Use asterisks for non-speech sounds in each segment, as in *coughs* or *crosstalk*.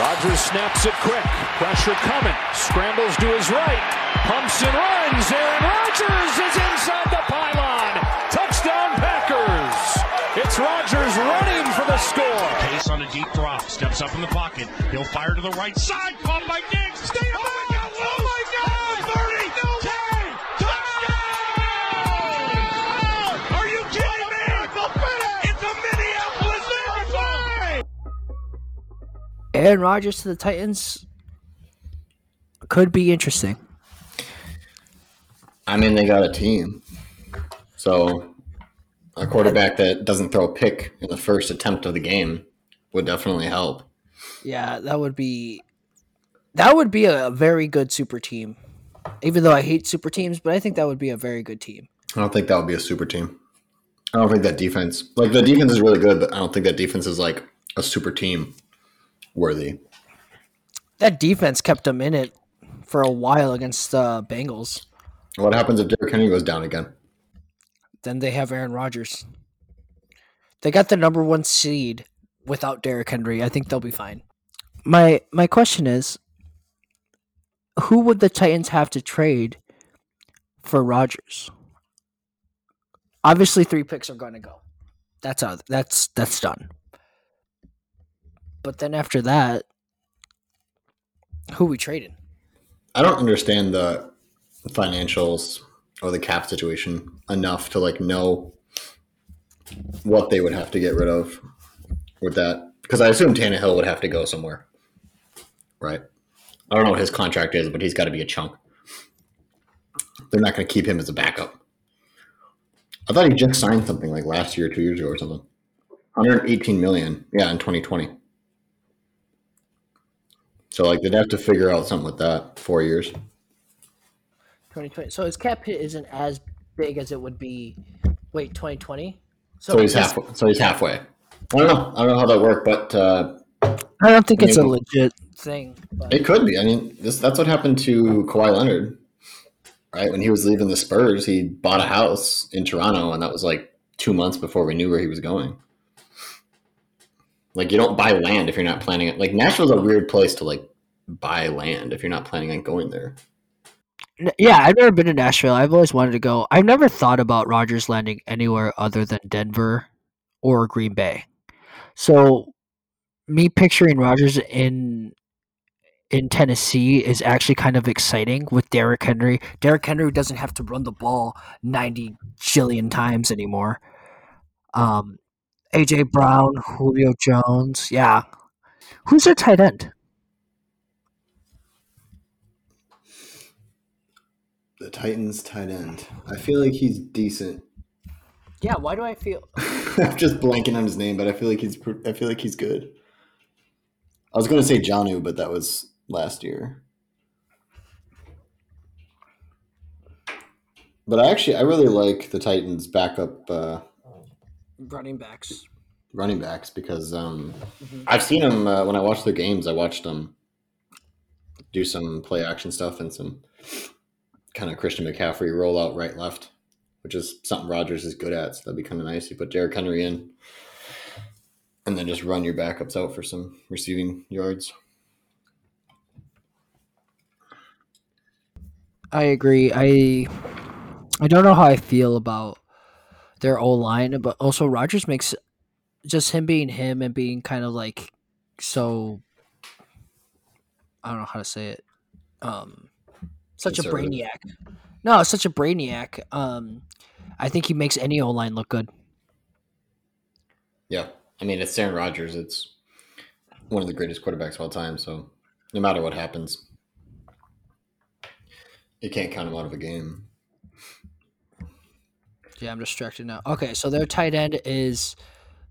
Rodgers snaps it quick. Pressure coming. Scrambles to his right. Pumps and runs. Aaron Rodgers is inside the pylon. Touchdown Packers. It's Rodgers running for the score. Case on a deep drop. Steps up in the pocket. He'll fire to the right side. Caught by Diggs. Stay oh Aaron Rodgers to the Titans could be interesting. I mean, they got a team. So a quarterback that doesn't throw a pick in the first attempt of the game would definitely help. Yeah, that would be that would be a very good super team. Even though I hate super teams, but I think that would be a very good team. I don't think that would be a super team. I don't think that defense, like the defense is really good, but I don't think that defense is like a super team worthy. That defense kept them in it for a while against uh, Bengals. What happens if Derrick Henry goes down again? Then they have Aaron Rodgers. They got the number one seed without Derrick Henry. I think they'll be fine. My my question is, who would the Titans have to trade for Rodgers? Obviously, three picks are going to go. That's out. That's that's done. But then after that, who we traded? I don't understand the financials or the cap situation enough to like know what they would have to get rid of with that. Because I assume Tannehill would have to go somewhere, right? I don't know what his contract is, but he's got to be a chunk. They're not going to keep him as a backup. I thought he just signed something like last year, two years ago, or something. 118 million, yeah, in 2020. So like they'd have to figure out something with that. Four years. 2020. So his cap hit isn't as big as it would be. Wait, 2020. So he's half. So he's halfway. I don't know. I don't know how that worked, but uh, I don't think I it's a legit thing. But it could be. I mean, this that's what happened to Kawhi Leonard, right? When he was leaving the Spurs, he bought a house in Toronto, and that was like two months before we knew where he was going. Like you don't buy land if you're not planning it. Like Nashville's a weird place to like buy land if you're not planning on going there. Yeah, I've never been to Nashville. I've always wanted to go. I've never thought about Rodgers landing anywhere other than Denver or Green Bay. So, me picturing Rodgers in in Tennessee is actually kind of exciting with Derrick Henry. Derrick Henry doesn't have to run the ball ninety jillion times anymore. Um, AJ Brown, Julio Jones, yeah. Who's their tight end? The Titans tight end. I feel like he's decent. Yeah, why do I feel? *laughs* I'm just blanking on his name, but I feel like he's. I feel like he's good. I was going to say Jonnu, but that was last year. But I actually, I really like the Titans' backup uh, running backs. running backs because um, Mhm. I've seen them uh, when I watched their games. I watched them do some play action stuff and some kind of Christian McCaffrey roll out right left, which is something Rodgers is good at. So that'd be kind of nice. You put Derrick Henry in, and then just run your backups out for some receiving yards. I agree. I I don't know how I feel about their O line, but also Rodgers makes just him being him and being kind of like so I don't know how to say it. Um such a brainiac. No, such a brainiac. Um I think he makes any O line look good. Yeah, I mean it's Aaron Rodgers. It's one of the greatest quarterbacks of all time. So no matter what happens, you can't count him out of a game. Yeah, I'm distracted now. Okay, so their tight end is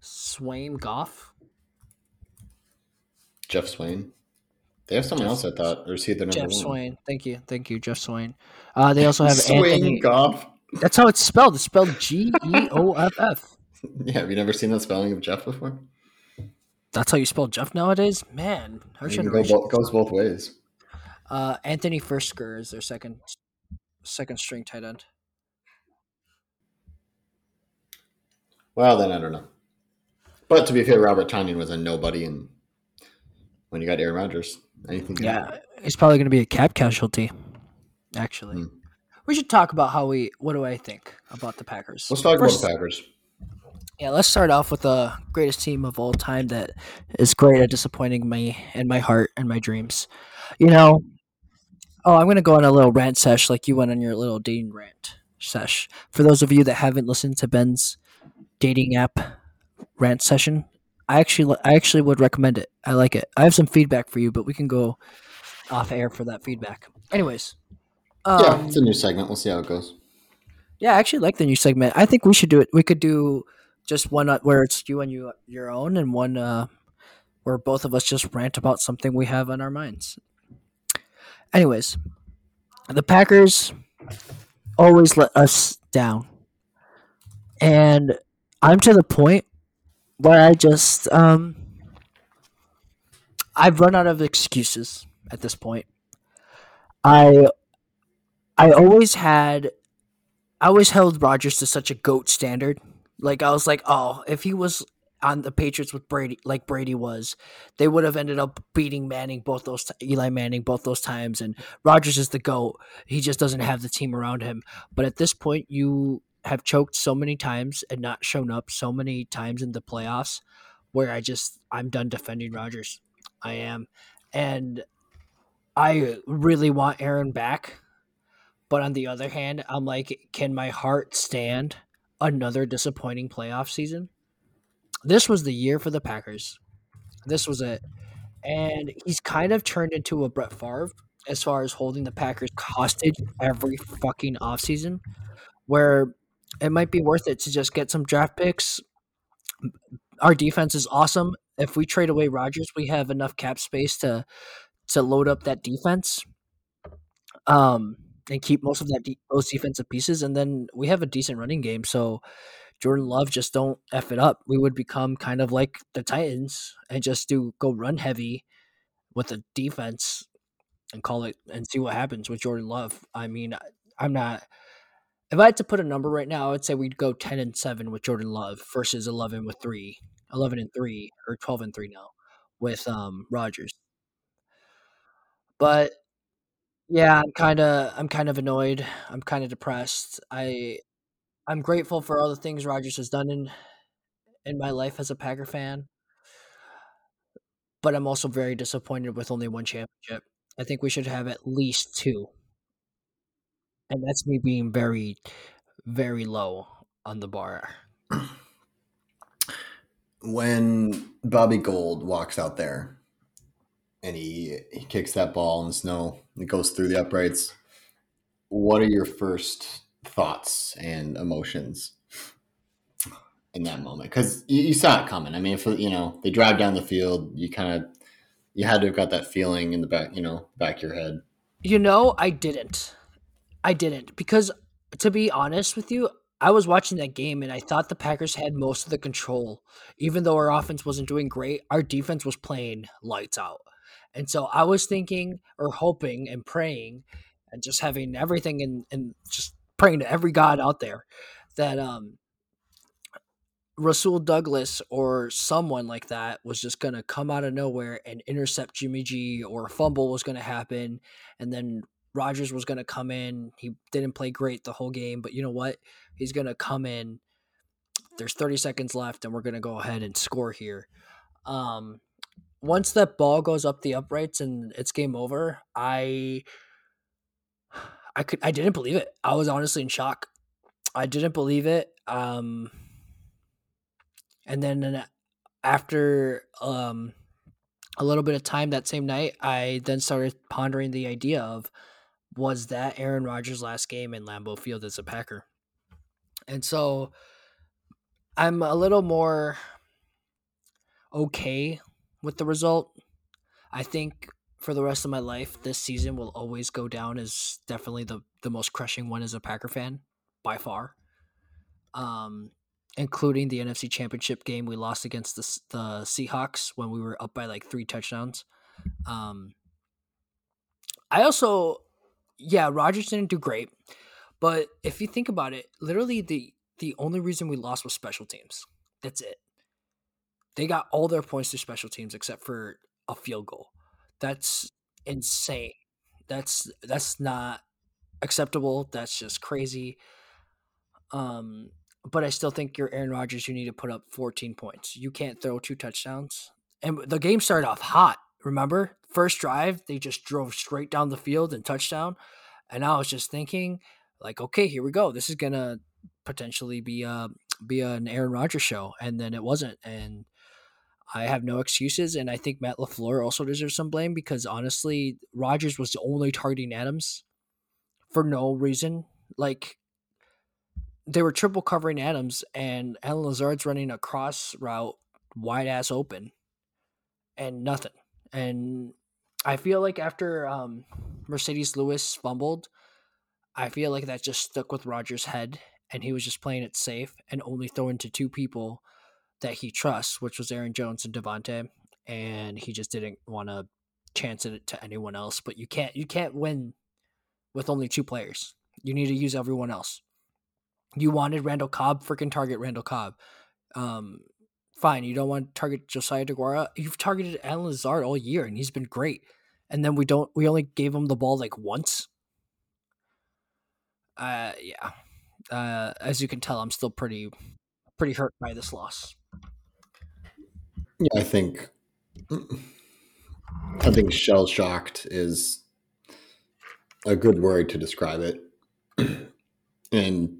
Swaim Goff. Jeff Swaim. They have someone else I thought, or is he the number Jeff one? Swaim. Thank you. Thank you, Jeff Swaim. Uh, they also have Swain Anthony. Goff. That's how it's spelled. It's spelled G E O F F. *laughs* Yeah, have you never seen that spelling of Jeff before? That's how you spell Jeff nowadays? Man, our It can go generation. both, goes both ways. Uh, Anthony Firkser is their second second string tight end. Well, then I don't know. But to be fair, Robert Tonyan was a nobody, and when you got Aaron Rodgers. Anything? can happen. Yeah, he's probably going to be a cap casualty. Actually, Hmm. we should talk about how we. What do I think about the Packers? Let's talk First- about the Packers. Yeah, let's start off with the greatest team of all time that is great at disappointing me in my heart and my dreams. You know, oh, I'm going to go on a little rant sesh like you went on your little dating rant sesh. For those of you that haven't listened to Ben's dating app rant session, I actually I actually would recommend it. I like it. I have some feedback for you, but we can go off air for that feedback. Anyways, um, yeah, it's a new segment. We'll see how it goes. yeah, I actually like the new segment. I think we should do it. We could do just one uh, where it's you and you your own, and one uh, where both of us just rant about something we have on our minds. Anyways, the Packers always let us down, and I'm to the point where I just um, I've run out of excuses at this point. I I always had I always held Rodgers to such a goat standard. Like I was like, oh, if he was on the Patriots with Brady, like Brady was, they would have ended up beating Manning both those t- Eli Manning both those times. And Rodgers is the goat. He just doesn't have the team around him. But at this point, you have choked so many times and not shown up so many times in the playoffs, where I just I'm done defending Rodgers. I am, and I really want Aaron back. But on the other hand, I'm like, can my heart stand another disappointing playoff season? This was the year for the Packers. This was it. And he's kind of turned into a Brett Favre as far as holding the Packers hostage every fucking offseason, where it might be worth it to just get some draft picks. Our defense is awesome. If we trade away Rodgers, we have enough cap space to to load up that defense. Um, and keep most of that de- those defensive pieces, and then we have a decent running game. So Jordan Love just don't f it up. We would become kind of like the Titans and just do go run heavy with the defense and call it and see what happens with Jordan Love. I mean, I'm not. If I had to put a number right now, I would say we'd go ten and seven with Jordan Love versus eleven with three, 11 and three, or twelve and three now with um Rodgers. But yeah, I'm kind of I'm kind of annoyed. I'm kind of depressed. I I'm grateful for all the things Rodgers has done in in my life as a Packer fan, but I'm also very disappointed with only one championship. I think we should have at least two, and that's me being very, very low on the bar. When Robbie Gould walks out there and he he kicks that ball in the snow, it goes through the uprights. What are your first thoughts and emotions in that moment? Because you, you saw it coming. I mean, if you know they drive down the field, you kind of you had to have got that feeling in the back, you know, back of your head. You know, I didn't. I didn't because to be honest with you, I was watching that game and I thought the Packers had most of the control. Even though our offense wasn't doing great, our defense was playing lights out. And so I was thinking or hoping and praying and just having everything and and just praying to every god out there that um Rasul Douglas or someone like that was just going to come out of nowhere and intercept Jimmy G or a fumble was going to happen and then Rodgers was going to come in. He didn't play great the whole game, but you know what? He's going to come in. There's 30 seconds left and we're going to go ahead and score here. Um once that ball goes up the uprights and it's game over, I I could I didn't believe it. I was honestly in shock. I didn't believe it. Um and then after um a little bit of time that same night, I then started pondering the idea of was that Aaron Rodgers' last game in Lambeau Field as a Packer? And so I'm a little more okay with the result. I think for the rest of my life, this season will always go down as definitely the, the most crushing one as a Packer fan by far. Um, including the NFC Championship game we lost against the the Seahawks when we were up by like three touchdowns. Um, I also, yeah, Rodgers didn't do great, but if you think about it, literally the the only reason we lost was special teams. That's it. They got all their points through special teams except for a field goal. That's insane. That's that's not acceptable. That's just crazy. Um, but I still think you're Aaron Rodgers. You need to put up 14 points. You can't throw two touchdowns. And the game started off hot. Remember, first drive they just drove straight down the field and touchdown. And I was just thinking, like, okay, here we go. This is gonna potentially be a be an Aaron Rodgers show, and then it wasn't. And I have no excuses, and I think Matt Lafleur also deserves some blame because honestly, Rodgers was only targeting Adams for no reason. Like they were triple covering Adams, and Allen Lazard's running a cross route wide ass open, and nothing. And I feel like after um, Marcedes Lewis fumbled, I feel like that just stuck with Rodgers' head, and he was just playing it safe and only throwing to two people that he trusts, which was Aaron Jones and Davante, and he just didn't want to chance it to anyone else. But you can't you can't win with only two players. You need to use everyone else. You wanted Randall Cobb, freaking target Randall Cobb. Um, fine, you don't want to target Josiah DeGuara. You've targeted Allen Lazard all year, and he's been great. And then we don't. We only gave him the ball like once. Uh, yeah. Uh, as you can tell, I'm still pretty, pretty hurt by this loss. Yeah, I think. *clears throat* I think shell shocked is a good word to describe it. *clears throat* and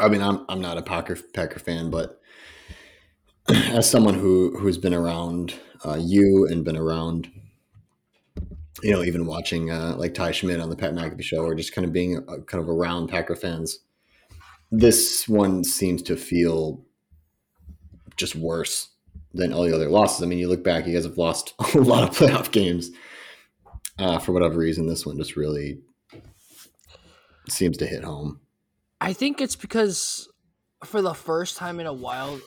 I mean, I'm I'm not a Packer Packer fan, but *clears throat* as someone who who's been around uh, you and been around, you know, even watching uh, like Ty Schmidt on the Pat McAfee show, or just kind of being uh, kind of around Packer fans, this one seems to feel just worse than all the other losses. I mean, you look back, you guys have lost *laughs* a lot of playoff games uh, for whatever reason. This one just really seems to hit home. I think it's because for the first time in a while,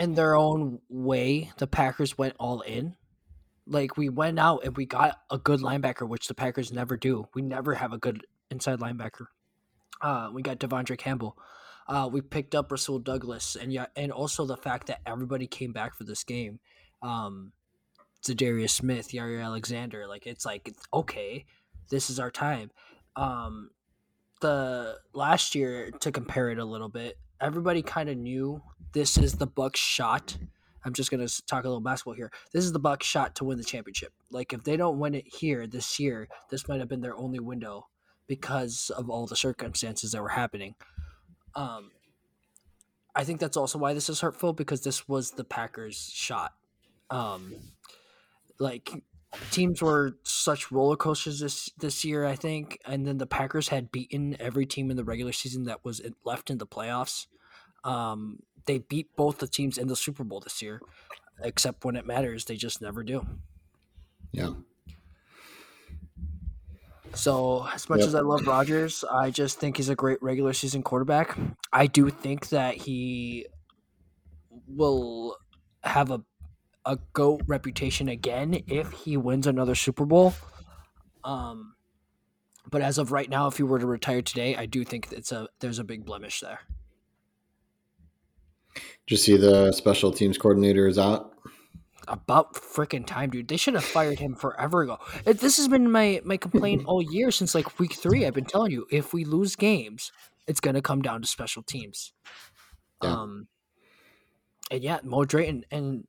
in their own way, the Packers went all in. Like we went out and we got a good linebacker, which the Packers never do. We never have a good inside linebacker. Uh, we got De'Vondre Campbell. Uh, we picked up Rasul Douglas, and yeah, and also the fact that everybody came back for this game. Um, Za'Darius Smith, Jaire Alexander, like it's like okay, this is our time. Um, the last year to compare it a little bit, everybody kind of knew this is the Bucks shot. I'm just gonna talk a little basketball here. This is the Bucks shot to win the championship. Like if they don't win it here this year, this might have been their only window because of all the circumstances that were happening. Um, I think that's also why this is hurtful because this was the Packers' shot. Um, like teams were such roller coasters this this year, I think, and then the Packers had beaten every team in the regular season that was left in the playoffs. Um, they beat both the teams in the Super Bowl this year, except when it matters, they just never do. Yeah. So, as much Yep. as I love Rodgers, I just think he's a great regular season quarterback. I do think that he will have a a goat reputation again if he wins another Super Bowl. Um, but as of right now, if he were to retire today, I do think it's a there's a big blemish there. Did you see the special teams coordinator is out? About freaking time, dude! They should have fired him forever ago. This has been my my complaint all year since like week three. I've been telling you, if we lose games, it's gonna come down to special teams. Yeah. Um, and yeah, Mo Drayton, and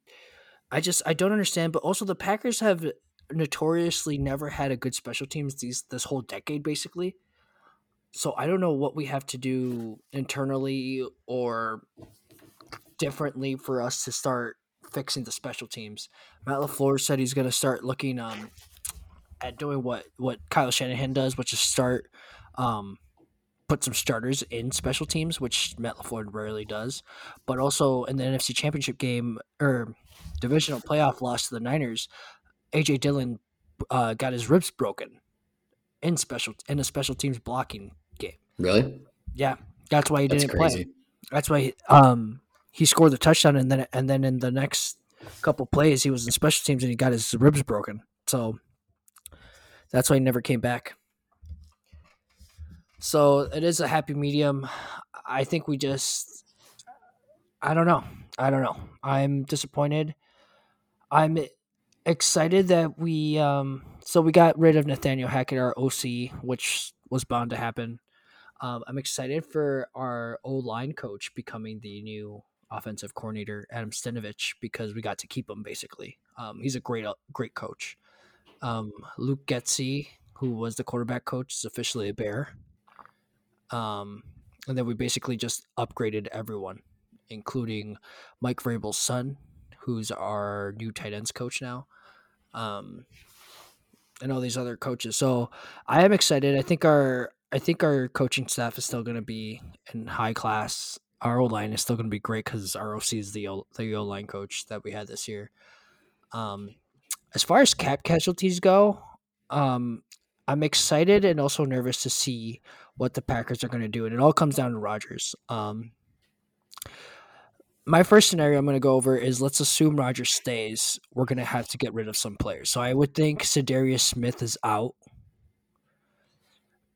I just I don't understand. But also, the Packers have notoriously never had a good special teams these this whole decade, basically. So I don't know what we have to do internally or differently for us to start fixing the special teams. Matt Lafleur said he's going to start looking um at doing what what Kyle Shanahan does, which is start um put some starters in special teams, which Matt Lafleur rarely does. But also in the NFC Championship game or divisional playoff loss to the Niners, AJ Dillon uh, got his ribs broken in special in a special teams blocking game. Really? Yeah, that's why he That's didn't crazy. play. That's why um he scored the touchdown and then and then in the next couple plays he was in special teams and he got his ribs broken. So that's why he never came back. So it is a happy medium. I think we just I don't know. I don't know. I'm disappointed. I'm excited that we um so we got rid of Nathaniel Hackett, our OC, which was bound to happen. Um, I'm excited for our O line coach becoming the new offensive coordinator, Adam Stenavich, because we got to keep him basically. Um, he's a great uh, great coach. Um, Luke Getsy, who was the quarterback coach, is officially a Bear. Um, and then we basically just upgraded everyone, including Mike Vrabel's son, who's our new tight ends coach now, um, and all these other coaches. So I am excited. I think our I think our coaching staff is still going to be in high class. Our O line is still going to be great because our OC is the O, the O line coach that we had this year. Um, as far as cap casualties go, um, I'm excited and also nervous to see what the Packers are going to do, and it all comes down to Rodgers. Um, my first scenario I'm going to go over is let's assume Roger stays. We're going to have to get rid of some players. So I would think Za'Darius Smith is out.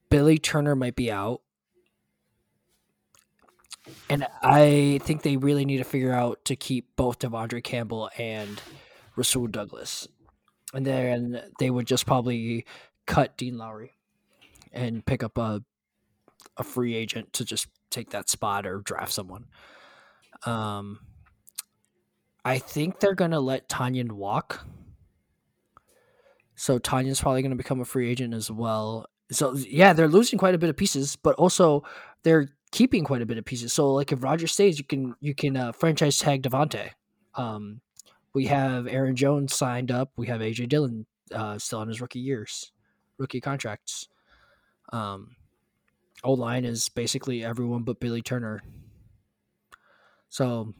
Billy Turner might be out. And I think they really need to figure out to keep both De'Vondre Campbell and Rasul Douglas. And then they would just probably cut Dean Lowry and pick up a a free agent to just take that spot or draft someone. Um, I think they're gonna let Tonyan walk. So Tonyan's probably gonna become a free agent as well. So yeah, they're losing quite a bit of pieces, but also they're keeping quite a bit of pieces. So like if Roger stays, you can you can uh, franchise tag Davante. Um, we have Aaron Jones signed up. We have AJ Dillon uh, still on his rookie years, rookie contracts. Um, O line is basically everyone but Billy Turner. So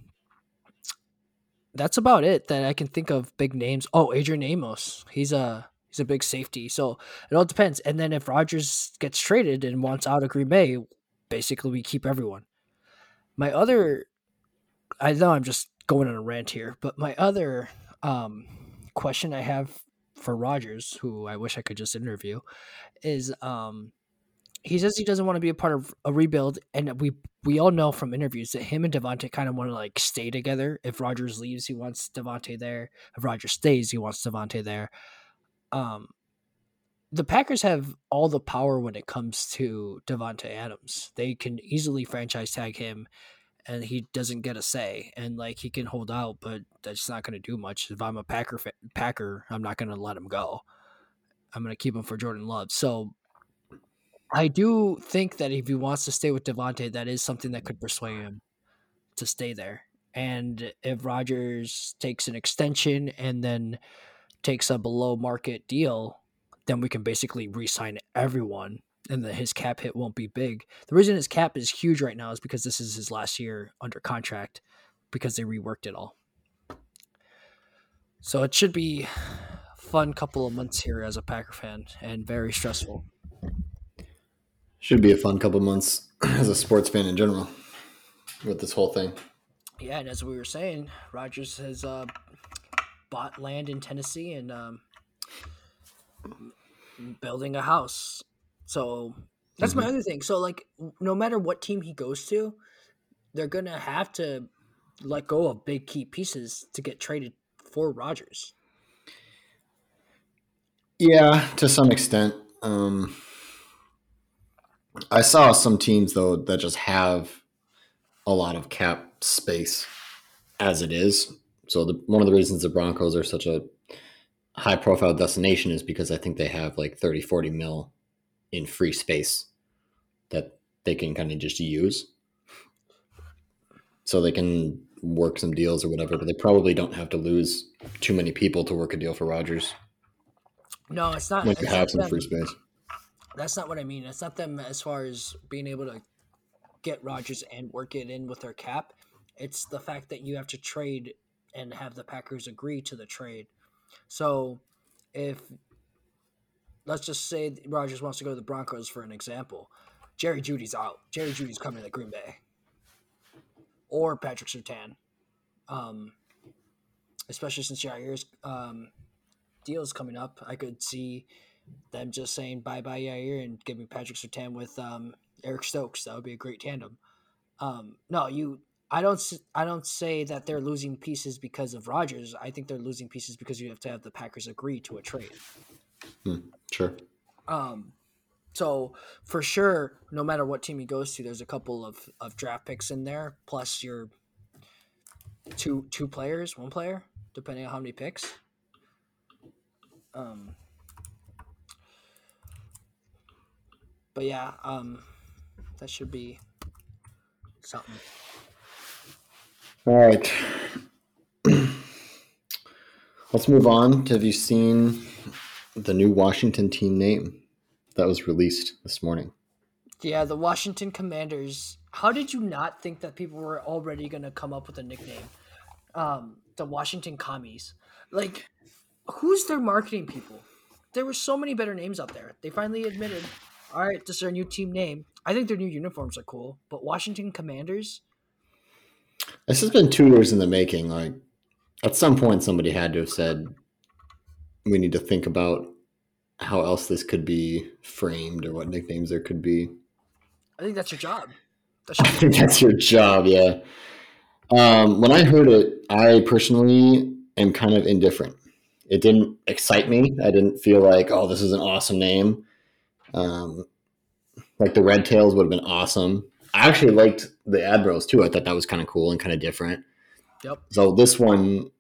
that's about it that I can think of big names. Oh, Adrian Amos. He's a he's a big safety. So it all depends. And then if Rodgers gets traded and wants out of Green Bay, basically we keep everyone. My other I know I'm just going on a rant here, but my other um, question I have for Rodgers, who I wish I could just interview, is um, he says he doesn't want to be a part of a rebuild, and we we all know from interviews that him and Davante kind of want to like stay together. If Rodgers leaves, he wants Davante there. If Rodgers stays, he wants Davante there. Um, the Packers have all the power when it comes to Davante Adams. They can easily franchise tag him, and he doesn't get a say. And like he can hold out, but that's not going to do much. If I'm a Packer Packer, I'm not going to let him go. I'm going to keep him for Jordan Love. So I do think that if he wants to stay with Davante, that is something that could persuade him to stay there. And if Rodgers takes an extension and then takes a below market deal, then we can basically re-sign everyone and the, his cap hit won't be big. The reason his cap is huge right now is because this is his last year under contract because they reworked it all. So it should be fun couple of months here as a Packer fan and very stressful. Should be a fun couple months *clears throat* as a sports fan in general with this whole thing. Yeah, and as we were saying, Rodgers has uh, bought land in Tennessee and um, building a house. So that's mm-hmm. my other thing. So like, no matter what team he goes to, they're gonna have to let go of big key pieces to get traded for Rodgers. Yeah, to some extent. Um, I saw some teams though that just have a lot of cap space as it is. So the, one of the reasons the Broncos are such a high profile destination is because I think they have like 30, 40 mil in free space that they can kind of just use. So they can work some deals or whatever, but they probably don't have to lose too many people to work a deal for Rodgers. No, it's not. Like you have some free space. That's not what I mean. It's not them as far as being able to get Rodgers and work it in with their cap. It's the fact that you have to trade and have the Packers agree to the trade. So if let's just say Rodgers wants to go to the Broncos for an example, Jerry Jeudy's out. Jerry Jeudy's coming to Green Bay. Or Patrick Surtain. Um, especially since Jaire's um, deal is coming up, I could see them just saying bye bye Jaire and giving Patrick Surtain with um, Eric Stokes. That would be a great tandem. Um, no, you I don't I don't say that they're losing pieces because of Rodgers. I think they're losing pieces because you have to have the Packers agree to a trade. Hmm, Sure. Um, so for sure, no matter what team he goes to, there's a couple of, of draft picks in there, plus your two two players, one player, depending on how many picks. Um, but yeah, um, that should be something. All right. *clears throat* Let's move on. Have you seen the new Washington team name that was released this morning? Yeah, the Washington Commanders. How did you not think that people were already going to come up with a nickname? Um, the Washington Commies. Like, who's their marketing people? There were so many better names out there. They finally admitted, all right, this is our new team name. I think their new uniforms are cool, but Washington Commanders. This has been two years in the making. Like, at some point, somebody had to have said, we need to think about how else this could be framed or what nicknames there could be. I think that's your job. *laughs* That I should be think that's your job, yeah. Um, when I heard it, I personally am kind of indifferent. It didn't excite me. I didn't feel like, oh, this is an awesome name. Um, like the Red Tails would have been awesome. I actually liked the Admirals too. I thought that was kind of cool and kind of different. Yep. So this one,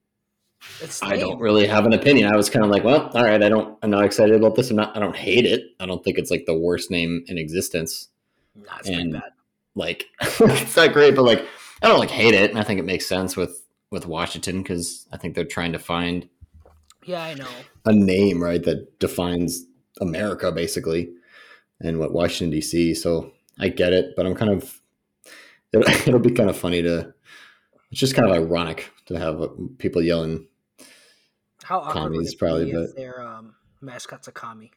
I don't really have an opinion. I was kind of like, well, all right, I don't, I'm not excited about this. I'm not, I don't hate it. I don't think it's like the worst name in existence. Nah, it's and- bad. like *laughs* it's not great, but like I don't like hate it, and I think it makes sense with with Washington because I think they're trying to find Yeah, I know. a name right that defines America basically, and what Washington D.C. So I get it, but I'm kind of *laughs* it'll, it'll be kind of funny to. It's just kind of ironic to have uh, people yelling. How Commies probably, but- their um, mascot's a commie?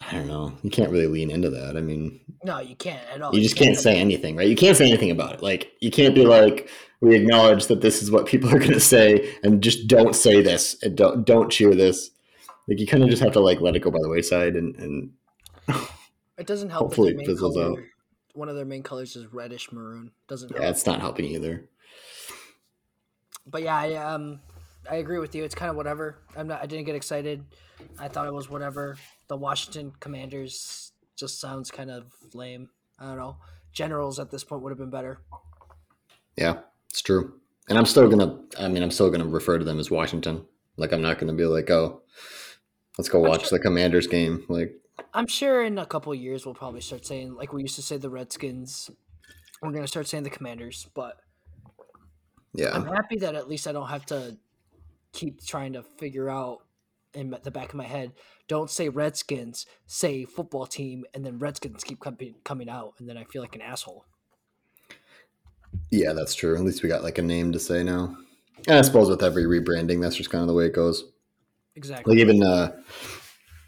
I don't know. You can't really lean into that. I mean, No, you can't at all. you just can't say anything, right? You can't say anything about it. Like you can't be like, we acknowledge that this is what people are going to say, and just don't say this and don't don't cheer this. Like you kind of just have to like let it go by the wayside, and and *laughs* It doesn't help. Hopefully it fizzles color, out. One of their main colors is reddish maroon. Doesn't yeah, help. it's not helping either. But yeah, I um, I agree with you. It's kind of whatever. I'm not. I didn't get excited. I thought it was whatever. The Washington Commanders just sounds kind of lame. I don't know. Generals at this point would have been better. Yeah, it's true. And I'm still gonna. I mean, I'm still gonna refer to them as Washington. Like I'm not gonna be like, oh, let's go watch the Commanders game. Like I'm sure in a couple of years we'll probably start saying like we used to say the Redskins. We're gonna start saying the Commanders, but yeah, I'm happy that at least I don't have to keep trying to figure out in the back of my head. Don't say Redskins, say football team, and then Redskins keep coming coming out, and then I feel like an asshole. yeah, that's true. At least we got like a name to say now. And I suppose with every rebranding, that's just kind of the way it goes. Exactly. Like even uh,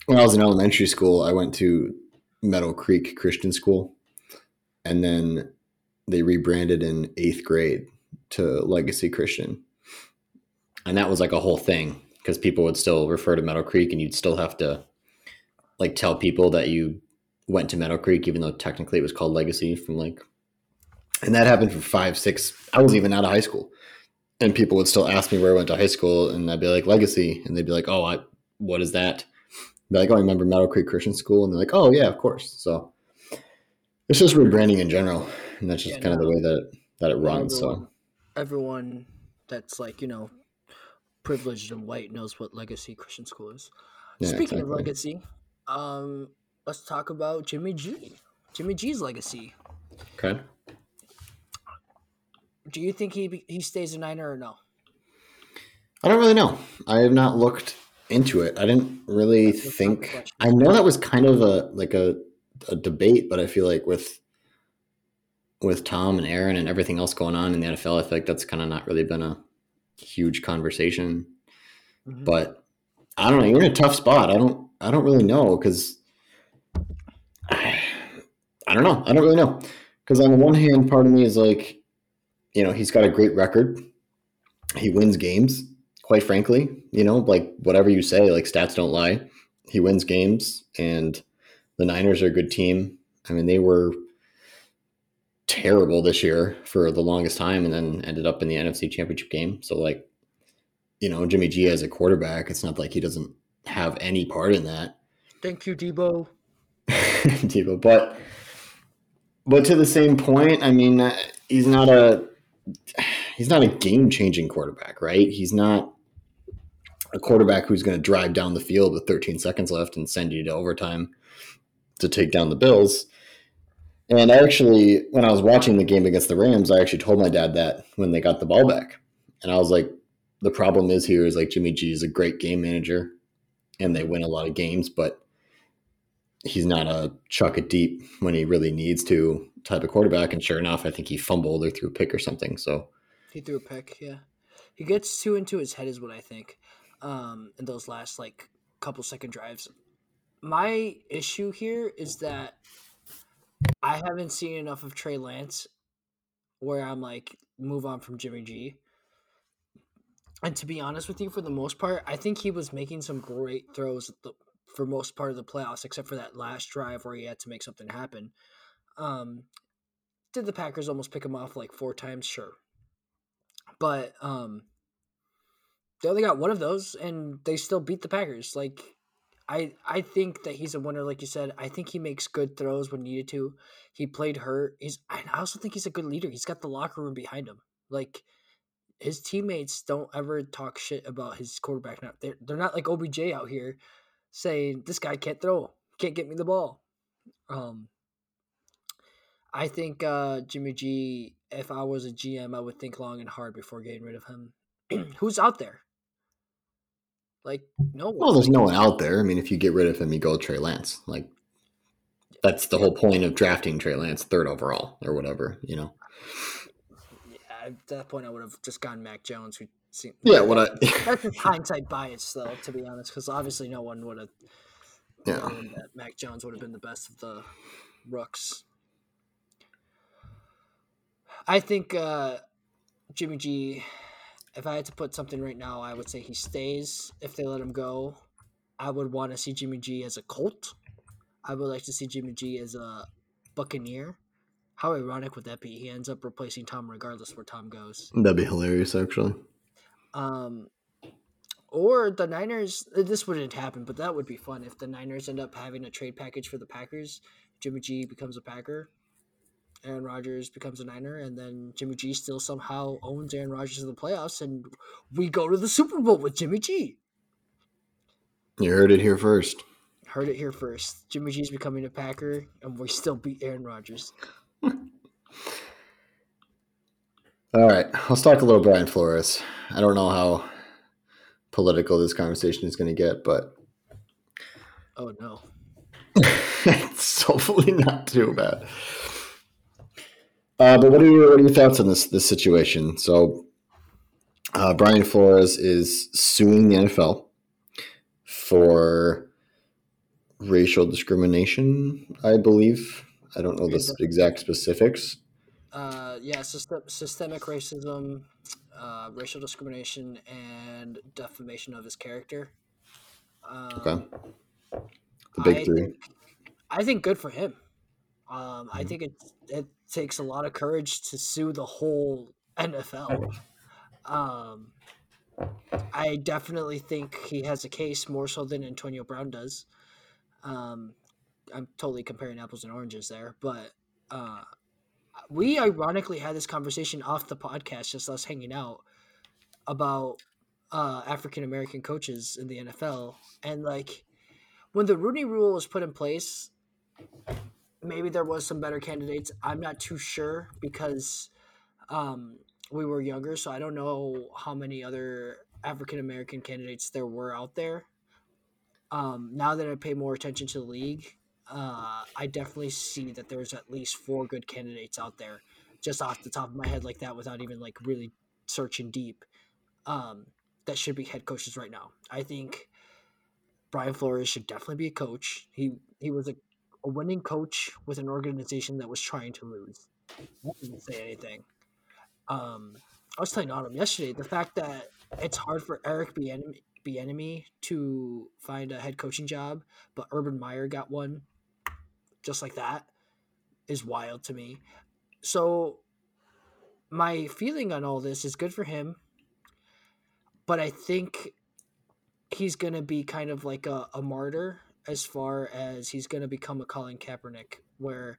when I was in elementary school, I went to Meadow Creek Christian School, and then they rebranded in eighth grade to Legacy Christian, and that was like a whole thing because people would still refer to Meadow Creek, and you'd still have to like tell people that you went to Meadow Creek, even though technically it was called Legacy from like, and that happened for five, six. I was even out of high school and people would still ask me where I went to high school, and I'd be like Legacy, and they'd be like, "Oh, I, what is that?" Like, "Oh, I remember Meadow Creek Christian School," and they're like, "Oh, yeah, of course." So it's just rebranding in general, and that's just Yeah, kind of the way that that it runs. So everyone, everyone that's like you know privileged and white knows what Legacy Christian School is. yeah, Speaking of legacy, um, let's talk about Jimmy G. Jimmy G's legacy. okay, Do you think he he stays a Niner or no? I don't really know. I have not looked into it. I didn't really That's a tough think. I know that was kind of a like a a debate, but I feel like with with Tom and Aaron and everything else going on in the NFL, I feel like that's kind of not really been a huge conversation. Mhm. But I don't know. You're in a tough spot. I don't. I don't really know because I, *sighs* I don't know. I don't really know because on the one hand, part of me is like, you know, he's got a great record. He wins games. Quite frankly, you know, like whatever you say, like stats don't lie. He wins games, and the Niners are a good team. I mean, they were terrible this year for the longest time, and then ended up in the NFC Championship game. So like, you know, Jimmy G as a quarterback, it's not like he doesn't have any part in that. Thank you, Debo. *laughs* Debo, but but to the same point, I mean, uh, he's not a he's not a game changing quarterback, right? He's not a quarterback who's going to drive down the field with 13 seconds left and send you to overtime to take down the Bills. And I actually, when I was watching the game against the Rams, I actually told my dad that when they got the ball back. And I was like, the problem is here is like Jimmy G is a great game manager and they win a lot of games, but he's not a chuck it deep when he really needs to type of quarterback. And sure enough, I think he fumbled or threw a pick or something. So he threw a pick. Yeah, he gets too into his head, is what I think. Um, in those last like couple second drives, my issue here is that I haven't seen enough of Trey Lance where I'm like move on from Jimmy G. And to be honest with you, for the most part, I think he was making some great throws the, for most part of the playoffs, except for that last drive where he had to make something happen. Um, did the Packers almost pick him off like four times? Sure, but um, they only got one of those, and they still beat the Packers. Like, I I think that he's a winner, like you said. I think he makes good throws when needed to. He played hurt. He's. I also think he's a good leader. He's got the locker room behind him. Like his teammates don't ever talk shit about his quarterback. Now they're they're not like OBJ out here saying this guy can't throw, can't get me the ball. Um, I think uh, Jimmy G. If I was a GM, I would think long and hard before getting rid of him. *clears throat* Who's out there? Like no one. Well, there's no one out there. I mean, if you get rid of him, you go Trey Lance. Like that's the whole point of drafting Trey Lance third overall or whatever. You know. Yeah, at that point, I would have just gone Mac Jones, who seemed. Yeah, what I. that's *laughs* just hindsight bias, though, to be honest, because obviously no one would have. Yeah. That Mac Jones would have been the best of the rooks. I think uh, Jimmy G. If I had to put something right now, I would say he stays. If they let him go, I would want to see Jimmy G as a Colt. I would like to see Jimmy G as a Buccaneer. How ironic would that be? He ends up replacing Tom regardless where Tom goes. That'd be hilarious, actually. Um, or the Niners. This wouldn't happen, but that would be fun if the Niners end up having a trade package for the Packers. Jimmy G becomes a Packer. Aaron Rodgers becomes a Niner, and then Jimmy G still somehow owns Aaron Rodgers in the playoffs, and we go to the Super Bowl with Jimmy G. You heard it here first. Heard it here first. Jimmy G's becoming a Packer, and we still beat Aaron Rodgers. *laughs* All right, let's talk a little Brian Flores. I don't know how political this conversation is going to get, but oh no, *laughs* it's hopefully not too bad. Uh, but what are your what are your thoughts on this this situation? So, uh, Brian Flores is suing the NFL for racial discrimination. I believe. I don't know the exact specifics. Uh, yeah, system, systemic racism, uh, racial discrimination, and defamation of his character. Um, okay. The big I three. I think good for him. Um, I think it it takes a lot of courage to sue the whole NFL. Um, I definitely think he has a case more so than Antonio Brown does. Um, I'm totally comparing apples and oranges there, but uh, we ironically had this conversation off the podcast, just us hanging out about uh, African American coaches in the NFL, and like when the Rooney Rule was put in place, maybe there was some better candidates. I'm not too sure because um, we were younger, so I don't know how many other African American candidates there were out there. Um, now that I pay more attention to the league, uh, I definitely see that there's at least four good candidates out there, just off the top of my head, like that, without even like really searching deep. Um, that should be head coaches right now. I think Brian Flores should definitely be a coach. He he was a, a winning coach with an organization that was trying to lose. Didn't say anything. Um, I was telling Autumn yesterday the fact that it's hard for Eric Bieniemy, to find a head coaching job, but Urban Meyer got one just like that is wild to me. so my feeling on all this is good for him, but I think he's gonna be kind of like a, a martyr as far as he's gonna become a Colin Kaepernick, where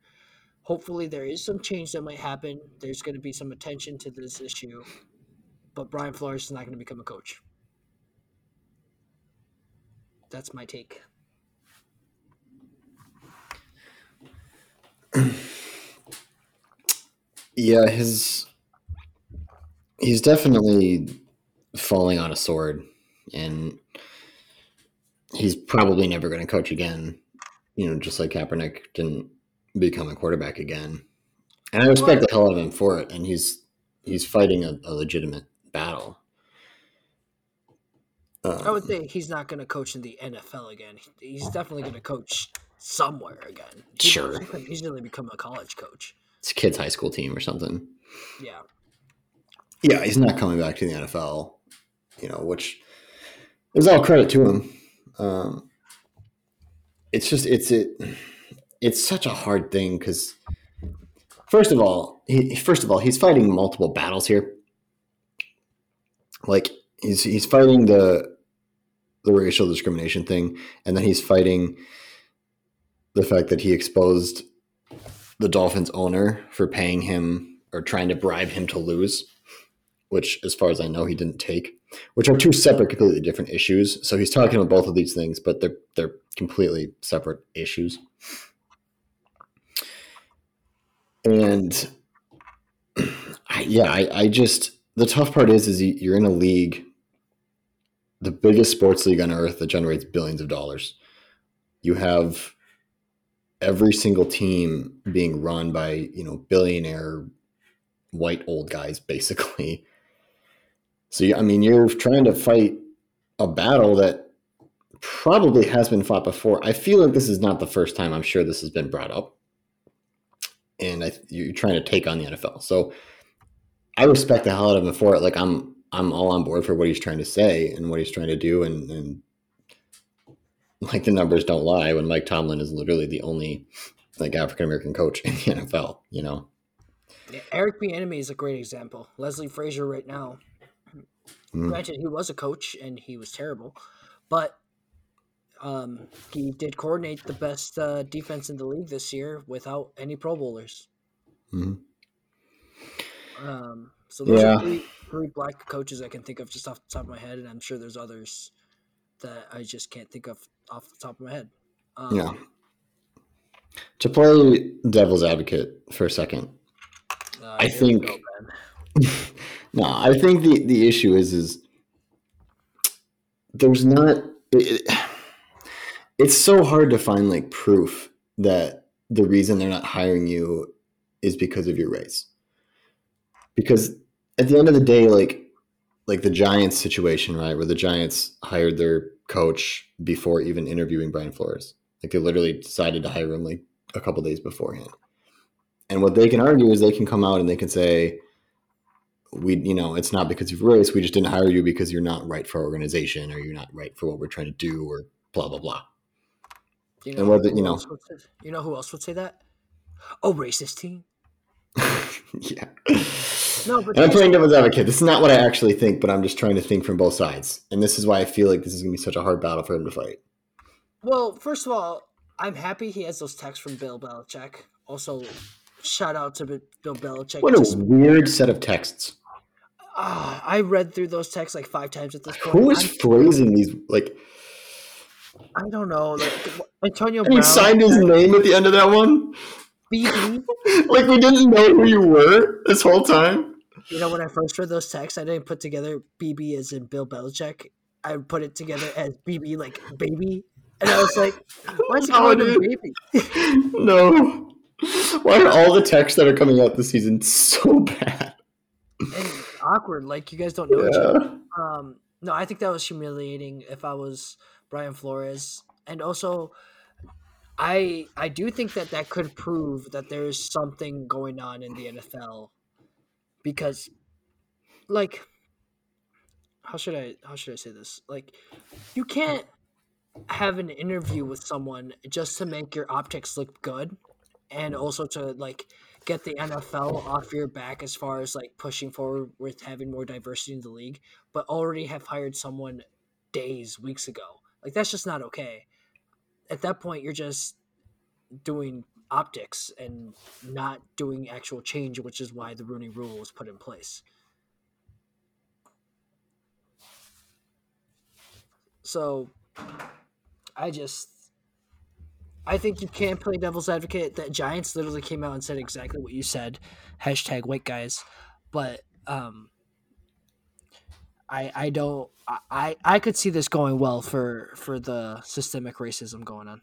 hopefully there is some change that might happen. There's gonna be some attention to this issue, but Brian Flores is not gonna become a coach. That's my take. Yeah, his he's definitely falling on a sword, and he's probably never going to coach again. You know, just like Kaepernick didn't become a quarterback again. And I respect the hell out of him for it. And he's he's fighting a, a legitimate battle. I would Um, say he's not going to coach in the NFL again. He's definitely going to coach somewhere again. He- Sure. he's going to become a college coach. it's a kid's high school team or something. Yeah. Yeah, he's not coming back to the NFL. You know, which is all credit to him. Um, it's just it's it it's such a hard thing because first of all, he, first of all, he's fighting multiple battles here. Like he's he's fighting the the racial discrimination thing, and then he's fighting the fact that he exposed the Dolphins owner for paying him or trying to bribe him to lose, which, as far as I know, he didn't take, which are hmm. two separate, completely different issues. So he's talking about both of these things, but they're they're completely separate issues. And yeah, I, I just the tough part is is you're in a league, the biggest sports league on earth that generates billions of dollars. You have every single team being run by you know billionaire white old guys basically so i mean you're trying to fight a battle that probably has been fought before i feel like this is not the first time i'm sure this has been brought up and I, you're trying to take on the nfl so i respect the hell out of him for it like i'm i'm all on board for what he's trying to say and what he's trying to do and and like the numbers don't lie when Mike Tomlin is literally the only like African American coach in the NFL, you know. Yeah, Eric Bieniemy is a great example. Leslie Frazier right now. Mm. Granted, he was a coach and he was terrible, but um, he did coordinate the best uh, defense in the league this year without any Pro Bowlers. Mhm. Um, so those Yeah. are three, three black coaches I can think of just off the top of my head, and I'm sure there's others that I just can't think of off the top of my head. Um, Yeah. To play devil's advocate for a second, uh, I think- go. *laughs* no, I think the the issue is is there's not it, it- it's so hard to find like proof that the reason they're not hiring you is because of your race. Because at the end of the day, like like the Giants situation, right, where the Giants hired their coach before even interviewing Brian Flores. Like they literally decided to hire him like a couple days beforehand. And what they can argue is they can come out and they can say, we you know it's not because of race we just didn't hire you because you're not right for our organization or you're not right for what we're trying to do or blah blah blah You And whether- you know- you know who else would say that? Oh, racist team. *laughs* yeah No, but and i'm playing devil's advocate this is not what i actually think but i'm just trying to think from both sides and this is why i feel like this is going to be such a hard battle for him to fight Well, first of all, I'm happy he has those texts from Bill Belichick. Also, shout out to Bill Belichick. what a Just- weird set of texts ah, I read through those texts like five times at this point. who is I'm- phrasing these like I don't know. Like, Antonio and he signed his name at the end of that one BB. *laughs* like we didn't know who you were this whole time You know, when I first read those texts, I didn't put together BB as in Bill Belichick. I put it together as BB like baby, and I was like, "Why is he No, calling him baby?" *laughs* no *laughs* why are all the texts that are coming out this season so bad And awkward, like you guys don't know each other. Um, no, I think that was humiliating. If I was Brian Flores, and also, I I do think that that could prove that there is something going on in the NFL, because, like, how should I how should I say this? Like, you can't have an interview with someone just to make your optics look good, and also to like get the NFL off your back as far as like pushing forward with having more diversity in the league, but already have hired someone days, weeks ago. Like that's just not okay. At that point, you're just doing optics and not doing actual change, which is why the Rooney Rule was put in place. So, I just, I think you can play devil's advocate. That Giants literally came out and said exactly what you said, hashtag white guys, but um, I I don't I I could see this going well for for the systemic racism going on.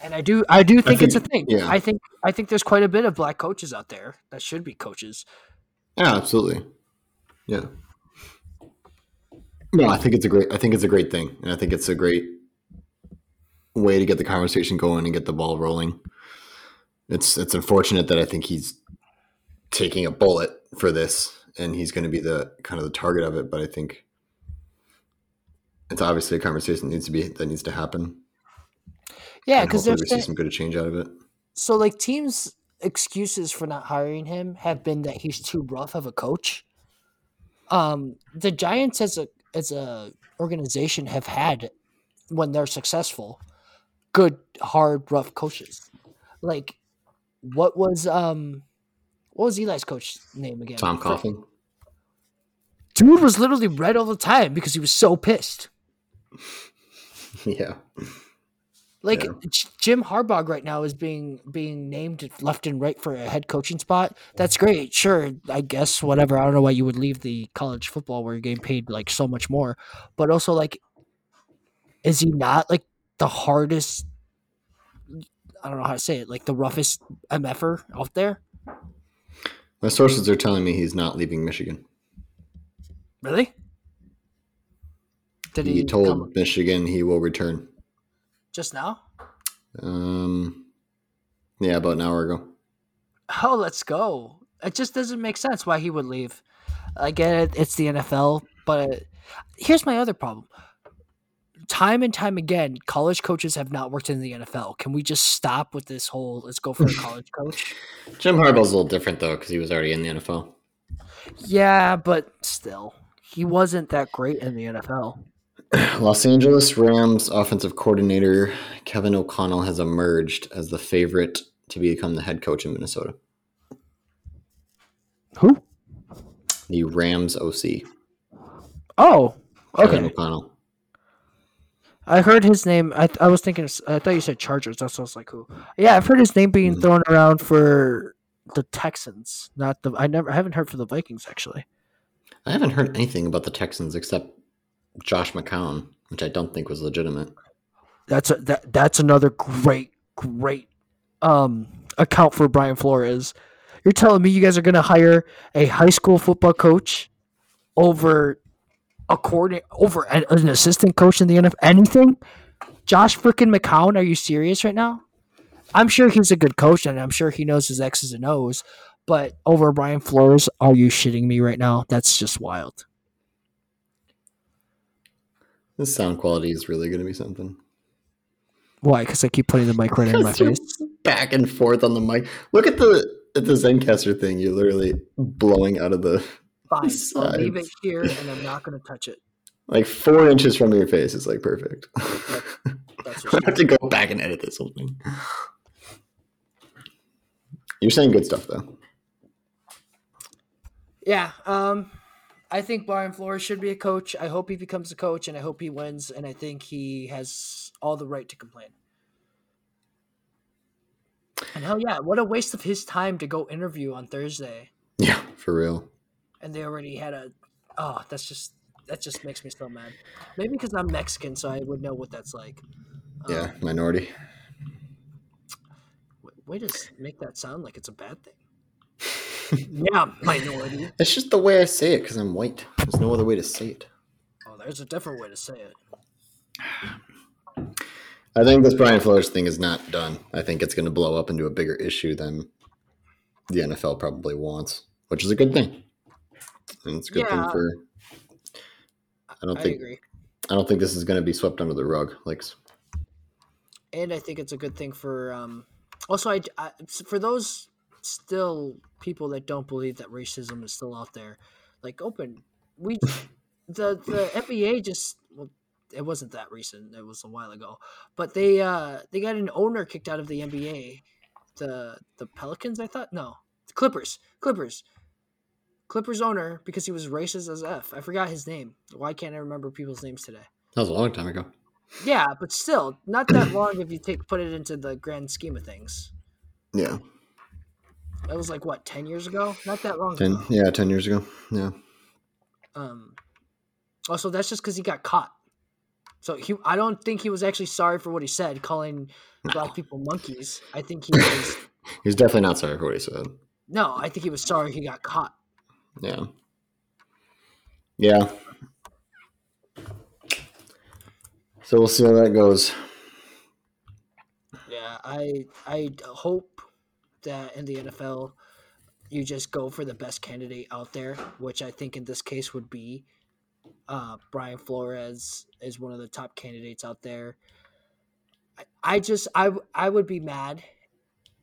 And I do I do think, it's a thing. yeah. I think I think there's quite a bit of black coaches out there that should be coaches. Yeah, absolutely. Yeah. No, I think it's a great. I think it's a great thing, and I think it's a great way to get the conversation going and get the ball rolling. It's it's unfortunate that I think he's taking a bullet for this, and he's going to be the kind of the target of it. But I think it's obviously a conversation that needs to be that needs to happen. Yeah, because there's see some good change out of it. so like teams excuses for not hiring him have been that he's too rough of a coach um the giants as a as a organization have had when they're successful good hard rough coaches like what was um what was eli's coach name again Tom Coughlin. dude was literally red all the time because he was so pissed *laughs* yeah. Like Yeah. Jim Harbaugh right now is being being named left and right for a head coaching spot. That's great, sure. I guess whatever. I don't know why you would leave the college football where you're getting paid like so much more, but also like, is he not like the hardest? I don't know how to say it. Like the roughest mf'er out there. My sources are telling me he's not leaving Michigan. Really? Did He, he, told come Michigan he will return. just now? Um, yeah, about an hour ago. Oh, let's go. It just doesn't make sense why he would leave. I get it, it's the NFL, but here's my other problem. Time and time again, college coaches have not worked in the NFL. Can we just stop with this whole let's go for a *laughs* college coach? Jim Harbaugh's a little different though because he was already in the NFL. Yeah, but still, he wasn't that great in the NFL. *clears throat* Los Angeles Rams offensive coordinator Kevin O'Connell has emerged as the favorite to become the head coach in Minnesota. Who? The Rams OC. Oh, Kevin okay. O'Connell. I heard his name. I, I was thinking. I thought you said Chargers. That's what I was like, who? Yeah, I've heard his name being Mhm. thrown around for the Texans. Not the. I never. I haven't heard for the Vikings actually. I haven't heard anything about the Texans except Josh McCown, which I don't think was legitimate. That's a, that. That's another great, great um account for Brian Flores. You're telling me you guys are going to hire a high school football coach over over an, an assistant coach in the NFL? Anything? Josh freaking McCown? Are you serious right now? I'm sure he's a good coach and I'm sure he knows his X's and O's, but over Brian Flores, are you shitting me right now? That's just wild. This sound quality is really going to be something. Why? Because I keep putting the mic right in my face. Back and forth on the mic. Look at the at the Zencastr thing. You're literally blowing out of the Fine. I'll leave it here and I'm not going to touch it. like four inches from your face. It's like perfect. That's *laughs* I have to go back and edit this whole thing. You're saying good stuff though. Yeah, um, I think Brian Flores should be a coach. I hope he becomes a coach, and I hope he wins. And I think he has all the right to complain. And hell yeah, what a waste of his time to go interview on Thursday, Yeah, for real. And they already had a. Oh, that's just that just makes me so mad. Maybe because I'm Mexican, so I would know what that's like. Yeah, Um, minority. way to make that sound like it's a bad thing. *laughs* yeah, minority. It's just the way I say it because I'm white. There's no other way to say it. Oh, there's a different way to say it. I think this Brian Flores thing is not done. I think it's going to blow up into a bigger issue than the NFL probably wants, which is a good thing. And it's a good Yeah. thing for. I don't I think agree. I don't think this is going to be swept under the rug. Like and I think it's a good thing for um, Also, I, I for those still people that don't believe that racism is still out there, like open we the the NBA just well, it wasn't that recent. It was a while ago, but they uh they got an owner kicked out of the NBA. The the Pelicans, I thought no Clippers, Clippers, Clippers owner because he was racist as f. I forgot his name. Why can't I remember people's names today? That was a long time ago. Yeah, but still, not that *coughs* long if you take put it into the grand scheme of things. Yeah, That was like what ten years ago? Not that long. ten. ago. Yeah, ten years ago. Yeah. Um, also, that's just because he got caught. So he, I don't think he was actually sorry for what he said, calling black people monkeys. I think he *laughs* was. He's definitely not sorry for what he said. no, I think he was sorry he got caught. Yeah. Yeah. So we'll see how that goes. Yeah, I I hope that in the NFL you just go for the best candidate out there, which I think in this case would be uh, Brian Flores is one of the top candidates out there. I, just I just I I would be mad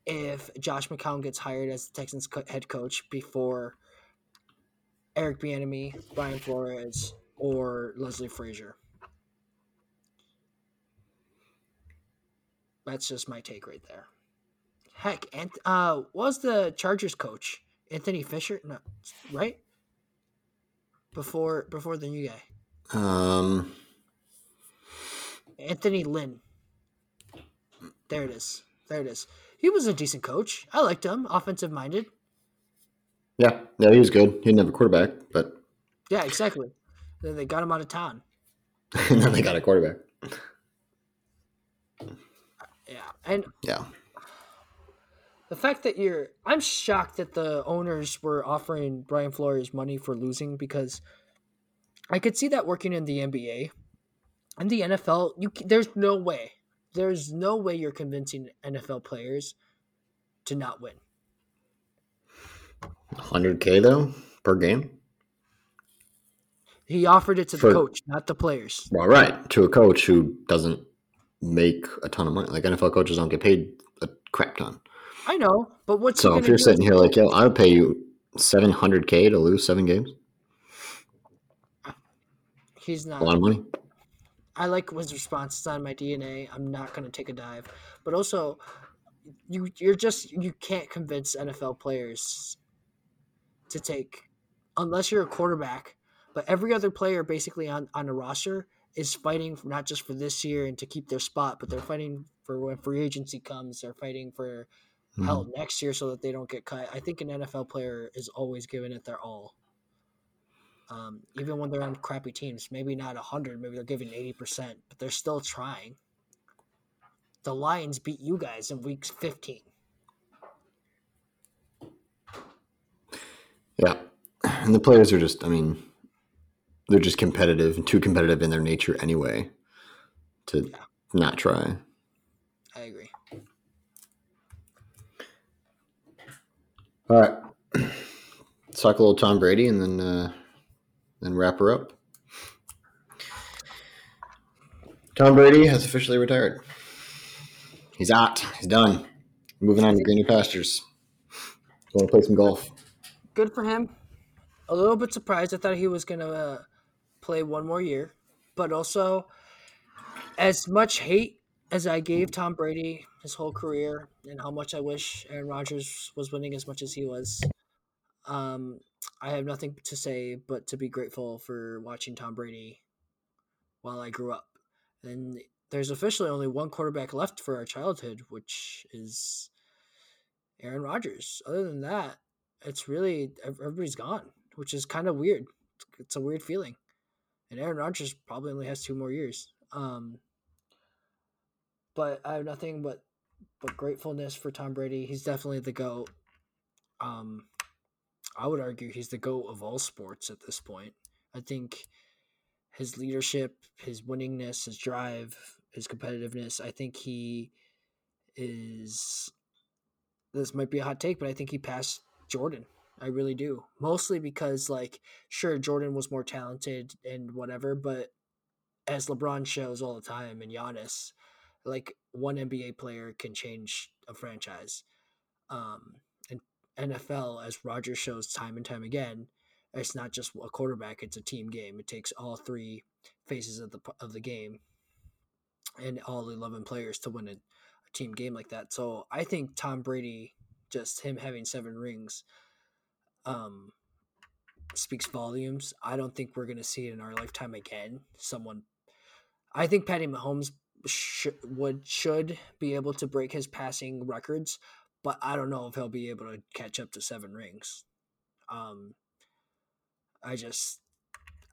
if Josh McCown gets hired as the Texans head coach before Eric Bieniemy, Brian Flores, or Leslie Frazier. That's just my take right there. Heck, and uh, was the Chargers coach Anthony Fisher? No, right before before the new guy, Um, Anthony Lynn. There it is. There it is. He was a decent coach. I liked him, offensive minded. Yeah, yeah, he was good. He didn't have a quarterback, but Yeah, exactly. Then they got him out of town. *laughs* and then they got a quarterback. Yeah, and Yeah. the fact that you're, I'm shocked that the owners were offering Brian Flores money for losing because I could see that working in the NBA. In the NFL, you there's no way, there's no way you're convincing NFL players to not win. 100K though per game. He offered it to the For- coach, not the players. Well, right. To a coach who doesn't make a ton of money. Like NFL coaches don't get paid a crap ton. I know, but what's So if you're sitting here like, yo, I would pay you 700K to lose seven games, he's not a lot of money. I like his response. It's on my DNA. I'm not going to take a dive, but also, you you're just you can't convince NFL players to take unless you're a quarterback. But every other player basically on on a roster is fighting for, not just for this year and to keep their spot, but they're fighting for when free agency comes. They're fighting for hell next year so that they don't get cut. I think an NFL player is always giving it their all. Um, even when they're on crappy teams, maybe not hundred, maybe they're giving eighty percent, but they're still trying. The Lions beat you guys in week fifteen. Yeah. And the players are just, I mean, they're just competitive and too competitive in their nature anyway to not try. I agree. All right. Let's talk a little Tom Brady and then uh, then wrap her up. Tom Brady has officially retired. He's out. He's done. Moving on to greener pastures. Going to play some golf. Good for him. A little bit surprised. I thought he was gonna uh, play one more year, but also, as much hate as I gave Tom Brady his whole career, and how much I wish Aaron Rodgers was winning as much as he was, um, I have nothing to say but to be grateful for watching Tom Brady while I grew up. And there's officially only one quarterback left for our childhood, which is Aaron Rodgers. Other than that, it's really everybody's gone, which is kind of weird. It's a weird feeling. And Aaron Rodgers probably only has two more years. Um, but I have nothing but but gratefulness for Tom Brady. He's definitely the goat. Um, I would argue he's the goat of all sports at this point. I think his leadership, his winningness, his drive, his competitiveness. I think he is. This might be a hot take, but I think he passed Jordan. I really do. Mostly because, like, sure, Jordan was more talented and whatever, but as LeBron shows all the time and Giannis, like, one NBA player can change a franchise. Um, and NFL, as Roger shows time and time again, it's not just a quarterback; it's a team game. It takes all three phases of the of the game and all eleven players to win a, a team game like that. So I think Tom Brady, just him having seven rings, um, speaks volumes. I don't think we're going to see it in our lifetime again. Someone, I think Patty Mahomes sh- would should be able to break his passing records, but I don't know if he'll be able to catch up to seven rings. Um, I just,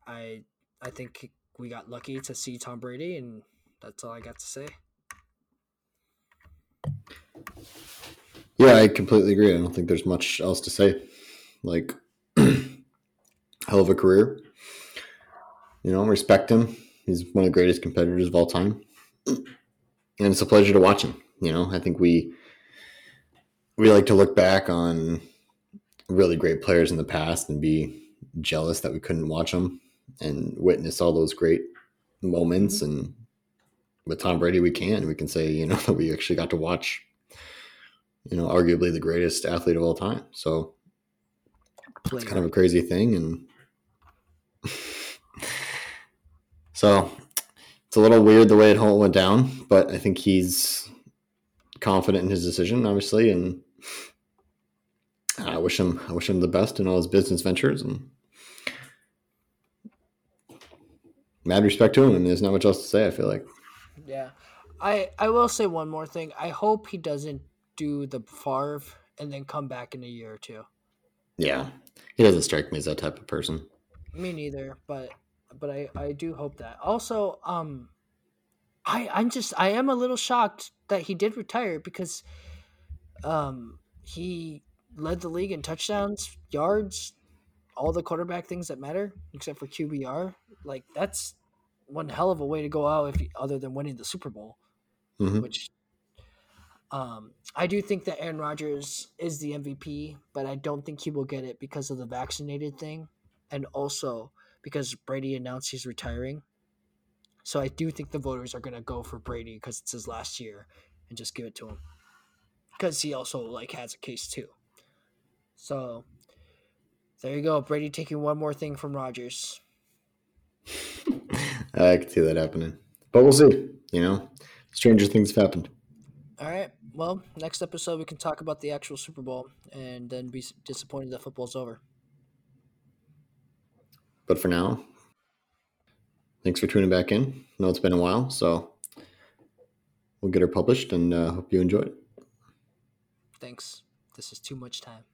I, I think we got lucky to see Tom Brady, and that's all I got to say. Yeah, I completely agree. I don't think there's much else to say. Like, *clears throat* hell of a career. You know, respect him. He's one of the greatest competitors of all time, *clears throat* and it's a pleasure to watch him. You know, I think we we like to look back on really great players in the past and be jealous that we couldn't watch them and witness all those great moments. And with Tom Brady, we can. We can say, you know, *laughs* that we actually got to watch, you know, arguably the greatest athlete of all time. So it's kind of a crazy thing. And *laughs* so it's a little weird the way it all went down, but I think he's confident in his decision, obviously, and I wish him I wish him the best in all his business ventures and mad respect to him and there's not much else to say, I feel like. Yeah. I I will say one more thing. I hope he doesn't do the Favre and then come back in a year or two. Yeah. He doesn't strike me as that type of person. Me neither, but but I I do hope that. Also, um I I'm just I am a little shocked that he did retire because um he led the league in touchdowns, yards, all the quarterback things that matter except for QBR. Like that's one hell of a way to go out if other than winning the Super Bowl, Mhm. which um, I do think that Aaron Rodgers is the MVP, but I don't think he will get it because of the vaccinated thing, and also because Brady announced he's retiring. So I do think the voters are gonna go for Brady because it's his last year, and just give it to him, because he also like has a case too. So there you go, Brady taking one more thing from Rodgers. *laughs* I could see that happening. But we'll see. You know, stranger things have happened. All right. Well, next episode we can talk about the actual Super Bowl and then be disappointed that football's over. But for now, thanks for tuning back in. I know it's been a while, so we'll get her published and uh, hope you enjoyed it. Thanks. This is too much time.